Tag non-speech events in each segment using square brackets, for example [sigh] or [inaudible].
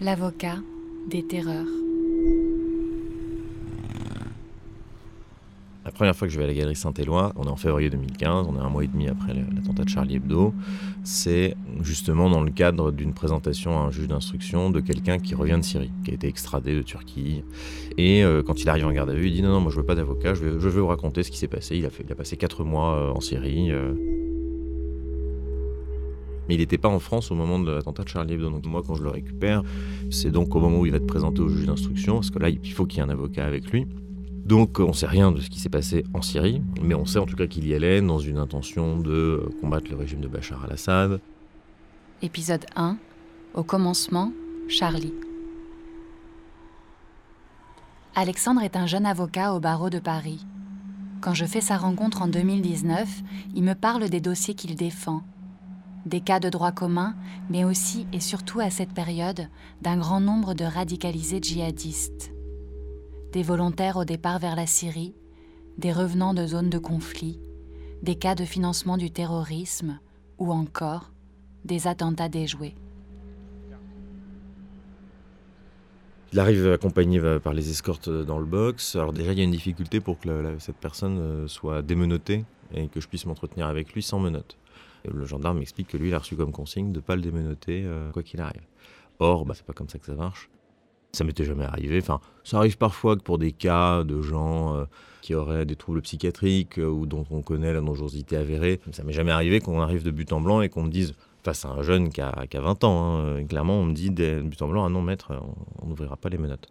L'avocat des terreurs. La première fois que je vais à la galerie Saint-Éloi, on est en février 2015, on est un mois et demi après l'attentat de Charlie Hebdo, c'est justement dans le cadre d'une présentation à un juge d'instruction de quelqu'un qui revient de Syrie, qui a été extradé de Turquie. Et euh, quand il arrive en garde à vue, il dit non, non, moi je veux pas d'avocat, je veux, vous raconter ce qui s'est passé. Il a, fait, il a passé quatre mois euh, en Syrie. euh. Mais il n'était pas en France au moment de l'attentat de Charlie Hebdo. Donc moi, quand je le récupère, c'est donc au moment où il va être présenté au juge d'instruction, parce que là, il faut qu'il y ait un avocat avec lui. Donc on ne sait rien de ce qui s'est passé en Syrie, mais on sait en tout cas qu'il y allait dans une intention de euh, combattre le régime de Bachar al-Assad. Épisode 1. Au commencement, Charlie. Alexandre est un jeune avocat au barreau de Paris. Quand je fais sa rencontre en 2019, il me parle des dossiers qu'il défend. Des cas de droit commun, mais aussi et surtout à cette période, d'un grand nombre de radicalisés djihadistes. Des volontaires au départ vers la Syrie, des revenants de zones de conflit, des cas de financement du terrorisme ou encore des attentats déjoués. Il arrive accompagné euh, par les escortes euh, dans le box. Alors déjà, il y a une difficulté pour que cette personne euh, soit démenottée et que je puisse m'entretenir avec lui sans menottes. Le gendarme m'explique que lui, il a reçu comme consigne de ne pas le démenotter euh, quoi qu'il arrive. Or, bah, c'est pas comme ça que ça marche. Ça m'était jamais arrivé. Enfin, ça arrive parfois que pour des cas de gens euh, qui auraient des troubles psychiatriques euh, ou dont on connaît la dangerosité avérée. Ça m'est jamais arrivé qu'on arrive de but en blanc et qu'on me dise, face à un jeune qui a, qui a 20 ans, hein, clairement, on me dit de but en blanc, ah non, maître, on- n'ouvrira pas les menottes.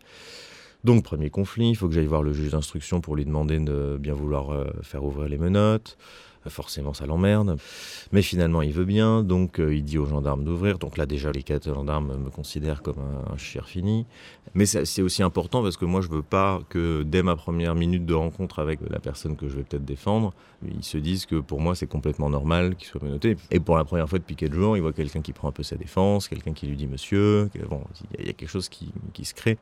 Donc, premier conflit, il faut que j'aille voir le juge d'instruction pour lui demander de bien vouloir faire ouvrir les menottes. Euh, Forcément, ça l'emmerde. Mais finalement, il veut bien, donc euh, il dit aux gendarmes d'ouvrir. Donc là, déjà, les quatre gendarmes me considèrent comme un, un fini. Mais c'est aussi important parce que moi, je veux pas que dès ma première minute de rencontre avec la personne que je vais peut-être défendre, ils se disent que pour moi, c'est complètement normal qu'il soit menotté. Et pour la première fois depuis quelques jours, il voit quelqu'un qui prend un peu sa défense, quelqu'un qui lui dit monsieur. Bon, il y a- quelque chose qui se crée.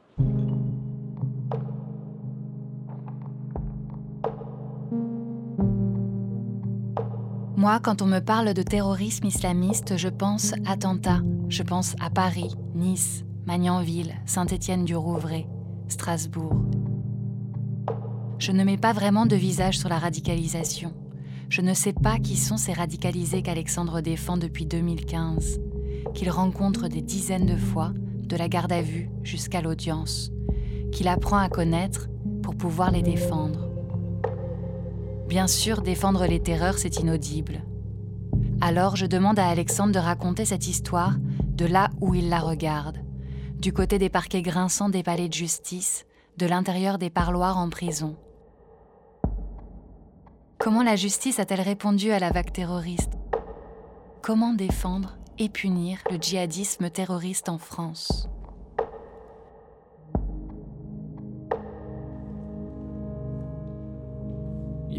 Moi, quand on me parle de terrorisme islamiste, je pense attentat. Je pense à Paris, Nice, Magnanville, Saint-Étienne-du-Rouvray, Strasbourg. Je ne mets pas vraiment de visage sur la radicalisation. Je ne sais pas qui sont ces radicalisés qu'Alexandre défend depuis 2015, qu'il rencontre des dizaines de fois, de la garde à vue jusqu'à l'audience, qu'il apprend à connaître pour pouvoir les défendre. Bien sûr, défendre les terreurs, c'est inaudible. Alors je demande à Alexandre de raconter cette histoire de là où il la regarde, du côté des parquets grinçants des palais de justice, de l'intérieur des parloirs en prison. Comment la justice a-t-elle répondu à la vague terroriste? Comment défendre et punir le djihadisme terroriste en France?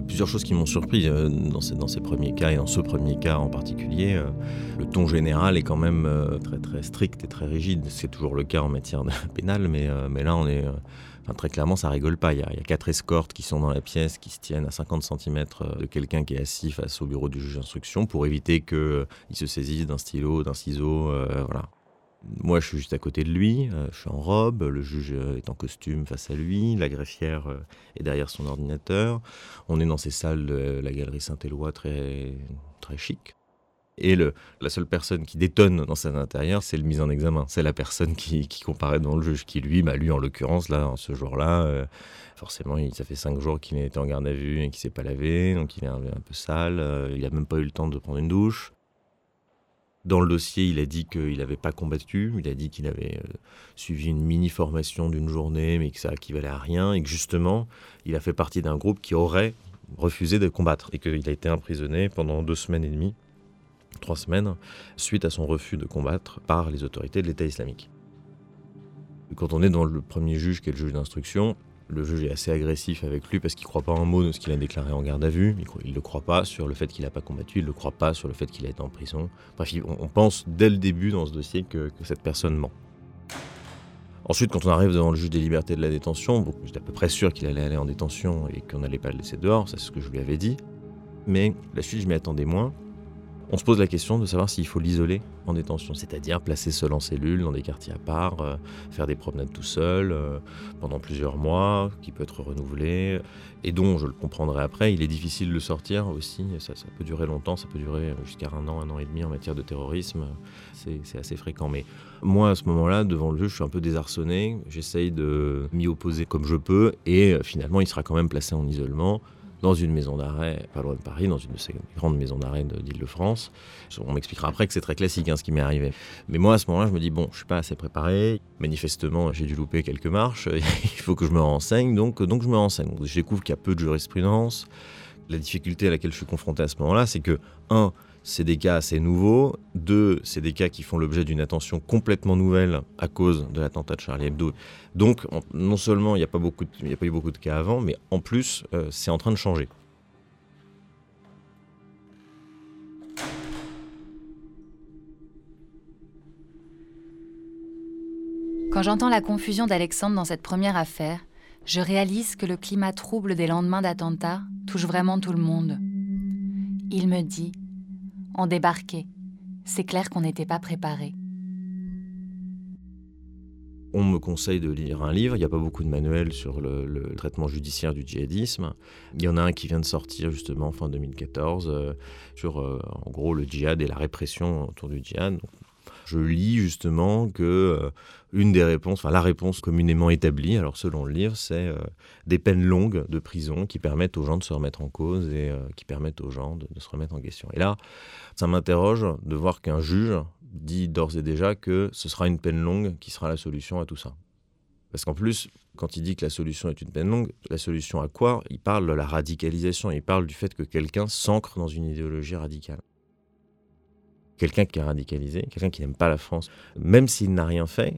Plusieurs choses qui m'ont surpris euh, dans, ces, premiers cas et dans ce premier cas en particulier. euh, le ton général est quand même euh, très très strict et très rigide. C'est toujours le cas en matière [laughs] pénale, mais, euh, là on est euh, très clairement ça rigole pas. Il y, a, il y a quatre escortes qui sont dans la pièce, qui se tiennent à 50 cm de quelqu'un qui est assis face au bureau du juge d'instruction pour éviter qu'il se saisisse d'un stylo, d'un ciseau, euh, voilà. Moi, je suis juste à côté de lui, euh, je suis en robe, le juge euh, est en costume face à lui, la greffière euh, est derrière son ordinateur. On est dans ces salles de la galerie Saint-Éloi très, très chic. Et le, la seule personne qui détonne dans cet intérieur, c'est le mise en examen. C'est la personne qui, qui comparaît devant le juge, qui lui, bah lui en l'occurrence, là, en ce jour-là, forcément, il, ça fait cinq jours qu'il était en garde à vue et qu'il s'est pas lavé, donc il est un, peu sale. il a même pas eu le temps de prendre une douche. Dans le dossier, il a dit qu'il n'avait pas combattu, il a dit qu'il avait euh, suivi une mini-formation d'une journée, mais que ça équivalait à rien, et que justement, il a fait partie d'un groupe qui aurait refusé de combattre, et qu'il a été emprisonné pendant deux semaines et demie, trois semaines, suite à son refus de combattre par les autorités de l'État islamique. Quand on est dans le premier juge, qui est le juge d'instruction, le juge est assez agressif avec lui parce qu'il ne croit pas un mot de ce qu'il a déclaré en garde à vue. Il ne le croit pas sur le fait qu'il n'a pas combattu, il ne le croit pas sur le fait qu'il a été en prison. Bref, on pense dès le début dans ce dossier que, que cette personne ment. Ensuite, quand on arrive devant le juge des libertés de la détention, bon, j'étais à peu près sûr qu'il allait aller en détention et qu'on n'allait pas le laisser dehors, c'est ce que je lui avais dit. Mais la suite, je m'y attendais moins. On se pose la question de savoir s'il faut l'isoler en détention, c'est-à-dire placer seul en cellule dans des quartiers à part, euh, faire des promenades tout seul euh, pendant plusieurs mois, qui peut être renouvelé, et dont, je le comprendrai après, il est difficile de le sortir aussi, ça, ça peut durer longtemps, ça peut durer jusqu'à un an, un an et demi en matière de terrorisme, c'est assez fréquent. Mais moi, à ce moment-là, devant le juge, je suis un peu désarçonné, j'essaye de m'y opposer comme je peux, et euh, finalement, il sera quand même placé en isolement dans une maison d'arrêt, pas loin de Paris, dans une de ces grandes maisons d'arrêt d'Île-de-France. On m'expliquera après que c'est très classique hein, ce qui m'est arrivé. Mais moi, à ce moment-là, je me dis, bon, je suis pas assez préparé. Manifestement, j'ai dû louper quelques marches. [laughs] Il faut que je me renseigne, donc, donc je me renseigne. je découvre qu'il y a peu de jurisprudence. La difficulté à laquelle je suis confronté à ce moment-là, c'est que, un, c'est des cas assez nouveaux. Deux, c'est des cas qui font l'objet d'une attention complètement nouvelle à cause de l'attentat de Charlie Hebdo. Donc, non seulement il n'y a, pas eu beaucoup de cas avant, mais en plus, euh, c'est en train de changer. Quand j'entends la confusion d'Alexandre dans cette première affaire, je réalise que le climat trouble des lendemains d'attentat touche vraiment tout le monde. Il me dit on débarquait. C'est clair qu'on n'était pas préparé. On me conseille de lire un livre. Il n'y a pas beaucoup de manuels sur le, traitement judiciaire du djihadisme. Il y en a un qui vient de sortir justement fin 2014 euh, sur euh, gros le djihad et la répression autour du djihad je lis justement que euh, une des réponses, enfin la réponse communément établie, alors selon le livre, c'est euh, des peines longues de prison qui permettent aux gens de se remettre en cause et euh, qui permettent aux gens de, se remettre en question. Et là, ça m'interroge de voir qu'un juge dit d'ores et déjà que ce sera une peine longue qui sera la solution à tout ça. Parce qu'en plus, quand il dit que la solution est une peine longue, la solution à quoi? Il parle de la radicalisation, il parle du fait que quelqu'un s'ancre dans une idéologie radicale quelqu'un qui est radicalisé, quelqu'un qui n'aime pas la France, même s'il n'a rien fait,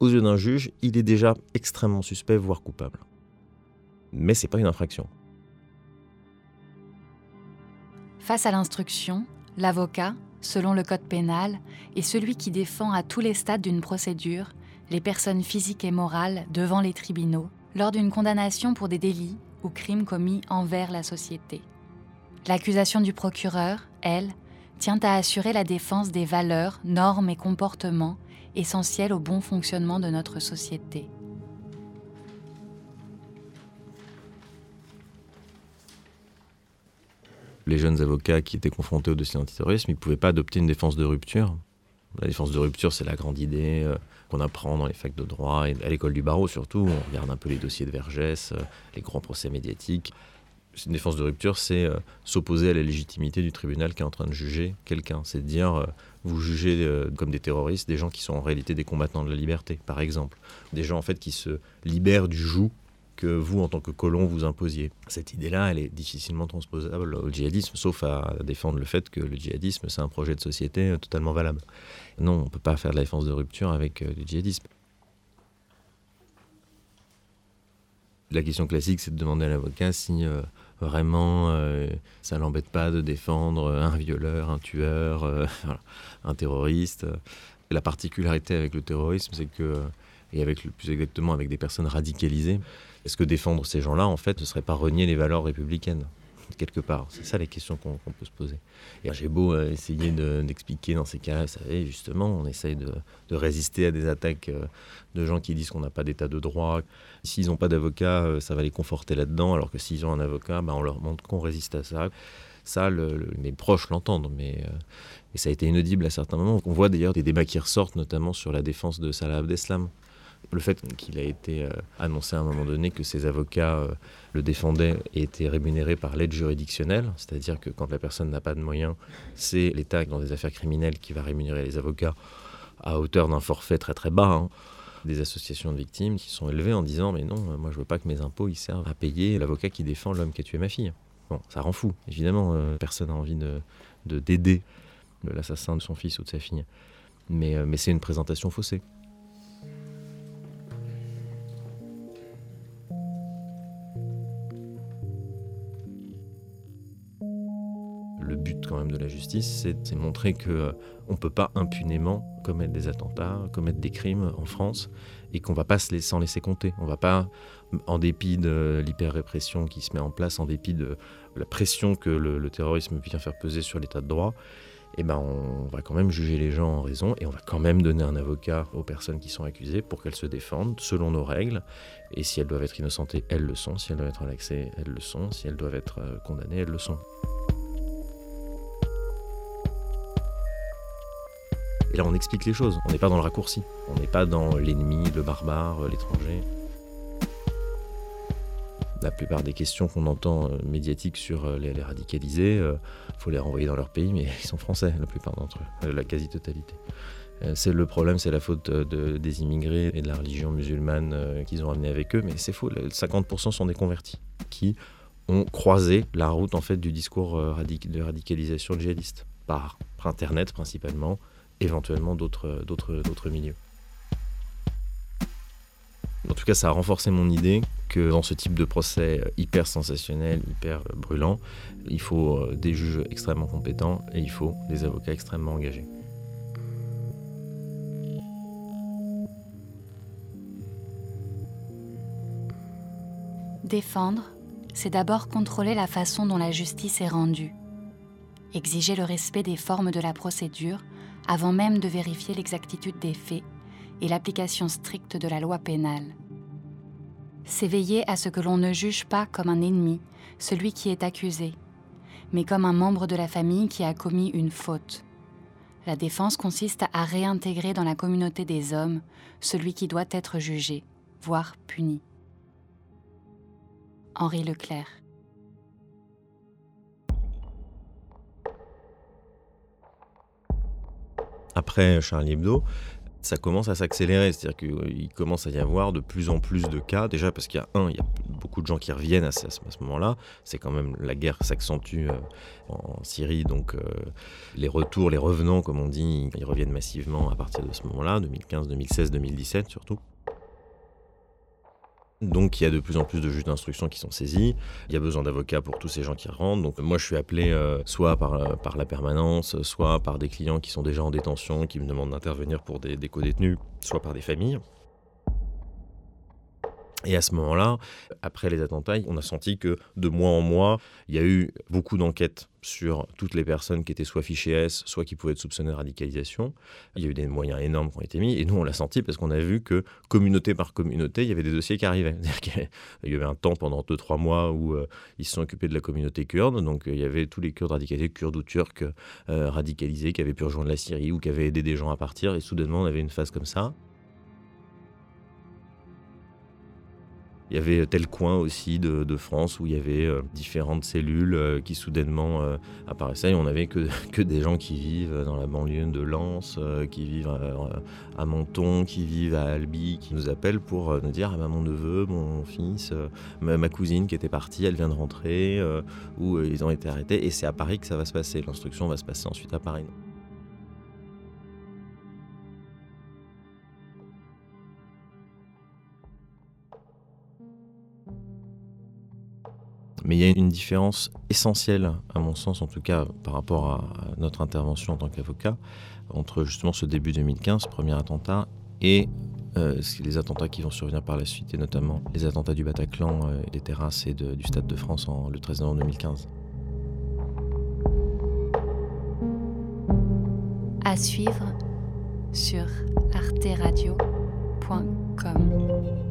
aux yeux d'un juge, il est déjà extrêmement suspect, voire coupable. Mais c'est pas une infraction. Face à l'instruction, l'avocat, selon le code pénal, est celui qui défend à tous les stades d'une procédure les personnes physiques et morales devant les tribunaux lors d'une condamnation pour des délits ou crimes commis envers la société. L'accusation du procureur, elle, tient à assurer la défense des valeurs, normes et comportements essentiels au bon fonctionnement de notre société. Les jeunes avocats qui étaient confrontés au dossier antiterrorisme, ils ne pouvaient pas adopter une défense de rupture. La défense de rupture, c'est la grande idée euh, qu'on apprend dans les facs de droit et à l'école du barreau surtout. On regarde un peu les dossiers de Vergès, euh, les grands procès médiatiques une défense de rupture, c'est euh, s'opposer à la légitimité du tribunal qui est en train de juger quelqu'un. C'est dire, euh, vous jugez euh, comme des terroristes des gens qui sont en réalité des combattants de la liberté, par exemple. Des gens en fait qui se libèrent du joug que vous, en tant que colon, vous imposiez. Cette idée-là, elle est difficilement transposable au djihadisme, sauf à défendre le fait que le djihadisme, c'est un projet de société totalement valable. Non, on ne peut pas faire de la défense de rupture avec le djihadisme. La question classique, c'est de demander à l'avocat si vraiment, euh, ça l'embête pas de défendre un violeur, un tueur, euh, [laughs] un terroriste. La particularité avec le terrorisme, c'est que, et avec plus exactement avec des personnes radicalisées, est-ce que défendre ces gens-là, en fait, ce serait pas renier les valeurs républicaines? Quelque part C'est ça les questions qu'on peut se poser. Et j'ai beau euh, essayer d'expliquer dans ces cas-là, vous savez, justement, on essaye de, résister à des attaques euh, de gens qui disent qu'on n'a pas d'état de droit. S'ils n'ont pas d'avocat, euh, ça va les conforter là-dedans, alors que s'ils ont un avocat, bah, on leur montre qu'on résiste à ça. Ça, mes proches l'entendent, mais ça a été inaudible à certains moments. On voit d'ailleurs des débats qui ressortent, notamment sur la défense de Salah Abdeslam le fait qu'il a été euh, annoncé à un moment donné que ses avocats euh, le défendaient et étaient rémunérés par l'aide juridictionnelle, c'est-à-dire que quand la personne n'a pas de moyens, c'est l'État dans des affaires criminelles qui va rémunérer les avocats à hauteur d'un forfait très très bas. Hein. Des associations de victimes qui sont élevées en disant mais non, moi je veux pas que mes impôts ils servent à payer l'avocat qui défend l'homme qui a tué ma fille. Bon, ça rend fou. Évidemment, euh, personne n'a envie de d'aider l'assassin de son fils ou de sa fille. Mais, mais c'est une présentation faussée. De la justice, c'est montrer que euh, on peut pas impunément commettre des attentats, commettre des crimes en France, et qu'on va pas se laisser, laisser compter. On va pas, en dépit de l'hyper-répression qui se met en place, en dépit de la pression que le, terrorisme vient faire peser sur l'état de droit, eh ben on va quand même juger les gens en raison et on va quand même donner un avocat aux personnes qui sont accusées pour qu'elles se défendent selon nos règles. Et si elles doivent être innocentées, elles le sont. Si elles doivent être relaxées, elles le sont. Si elles doivent être euh, condamnées, elles le sont. On explique les choses. On n'est pas dans le raccourci. On n'est pas dans l'ennemi, le barbare, l'étranger la plupart des questions qu'on entend euh, médiatiques sur euh, les, radicalisés, il euh, faut les renvoyer dans leur pays, mais [laughs] ils sont français, la plupart d'entre eux, la quasi-totalité. C'est le problème, c'est la faute des immigrés et de la religion musulmane qu'ils ont amené avec eux, mais c'est faux. 50% sont des convertis qui ont croisé la route en fait du discours de radicalisation djihadiste par internet principalement, éventuellement d'autres milieux. En tout cas, ça a renforcé mon idée que dans ce type de procès hyper sensationnel, hyper brûlant, il faut euh, des juges extrêmement compétents et il faut des avocats extrêmement engagés. Défendre, c'est d'abord contrôler la façon dont la justice est rendue. Exiger le respect des formes de la procédure avant même de vérifier l'exactitude des faits et l'application stricte de la loi pénale. C'est veiller à ce que l'on ne juge pas comme un ennemi celui qui est accusé, mais comme un membre de la famille qui a commis une faute. La défense consiste à réintégrer dans la communauté des hommes celui qui doit être jugé, voire puni. Henri Leclerc. Après Charlie Hebdo, ça commence à s'accélérer. C'est-à-dire qu'il commence à y avoir de plus en plus de cas. Déjà parce qu'il y a un, il y a beaucoup de gens qui reviennent à ce, moment-là. C'est quand même la guerre s'accentue euh, en Syrie, donc euh, les retours, les revenants, comme on dit, ils reviennent massivement à partir de ce moment-là, 2015, 2016, 2017 surtout. Donc il y a de plus en plus de juges d'instruction qui sont saisis. Il y a besoin d'avocats pour tous ces gens qui rentrent. Donc moi je suis appelé euh, soit par, euh, par la permanence, soit par des clients qui sont déjà en détention, qui me demandent d'intervenir pour des, des co-détenus, soit par des familles. Et à ce moment-là, après les attentats, on a senti que de mois en mois, il y a eu beaucoup d'enquêtes sur toutes les personnes qui étaient soit fichées S, soit qui pouvaient être soupçonnées de radicalisation. Il y a eu des moyens énormes qui ont été mis. Et nous, on l'a senti parce qu'on a vu que communauté par communauté, il y avait des dossiers qui arrivaient. [laughs] Il y avait un temps pendant 2-3 mois où euh, ils se sont occupés de la communauté kurde. Donc euh, il y avait tous les Kurdes radicalisés, Kurdes ou Turcs euh, radicalisés, qui avaient pu rejoindre la Syrie ou qui avaient aidé des gens à partir. Et soudainement, on avait une phase comme ça. Il y avait tel coin aussi de, France où il y avait euh, différentes cellules euh, qui soudainement euh, apparaissaient et on n'avait que, [laughs] que des gens qui vivent dans la banlieue de Lens, qui vivent à, Menton, qui vivent à Albi, qui nous appellent pour nous dire ah ben, mon neveu, mon fils, ma, cousine qui était partie, elle vient de rentrer, ou ils ont été arrêtés et c'est à Paris que ça va se passer. L'instruction va se passer ensuite à Paris. Mais il y a une différence essentielle, à mon sens en tout cas, par rapport à notre intervention en tant qu'avocat, entre justement ce début 2015, premier attentat, et euh, les attentats qui vont survenir par la suite, et notamment les attentats du Bataclan euh, des terrasses et du Stade de France en, le 13 novembre 2015. À suivre sur arteradio.com.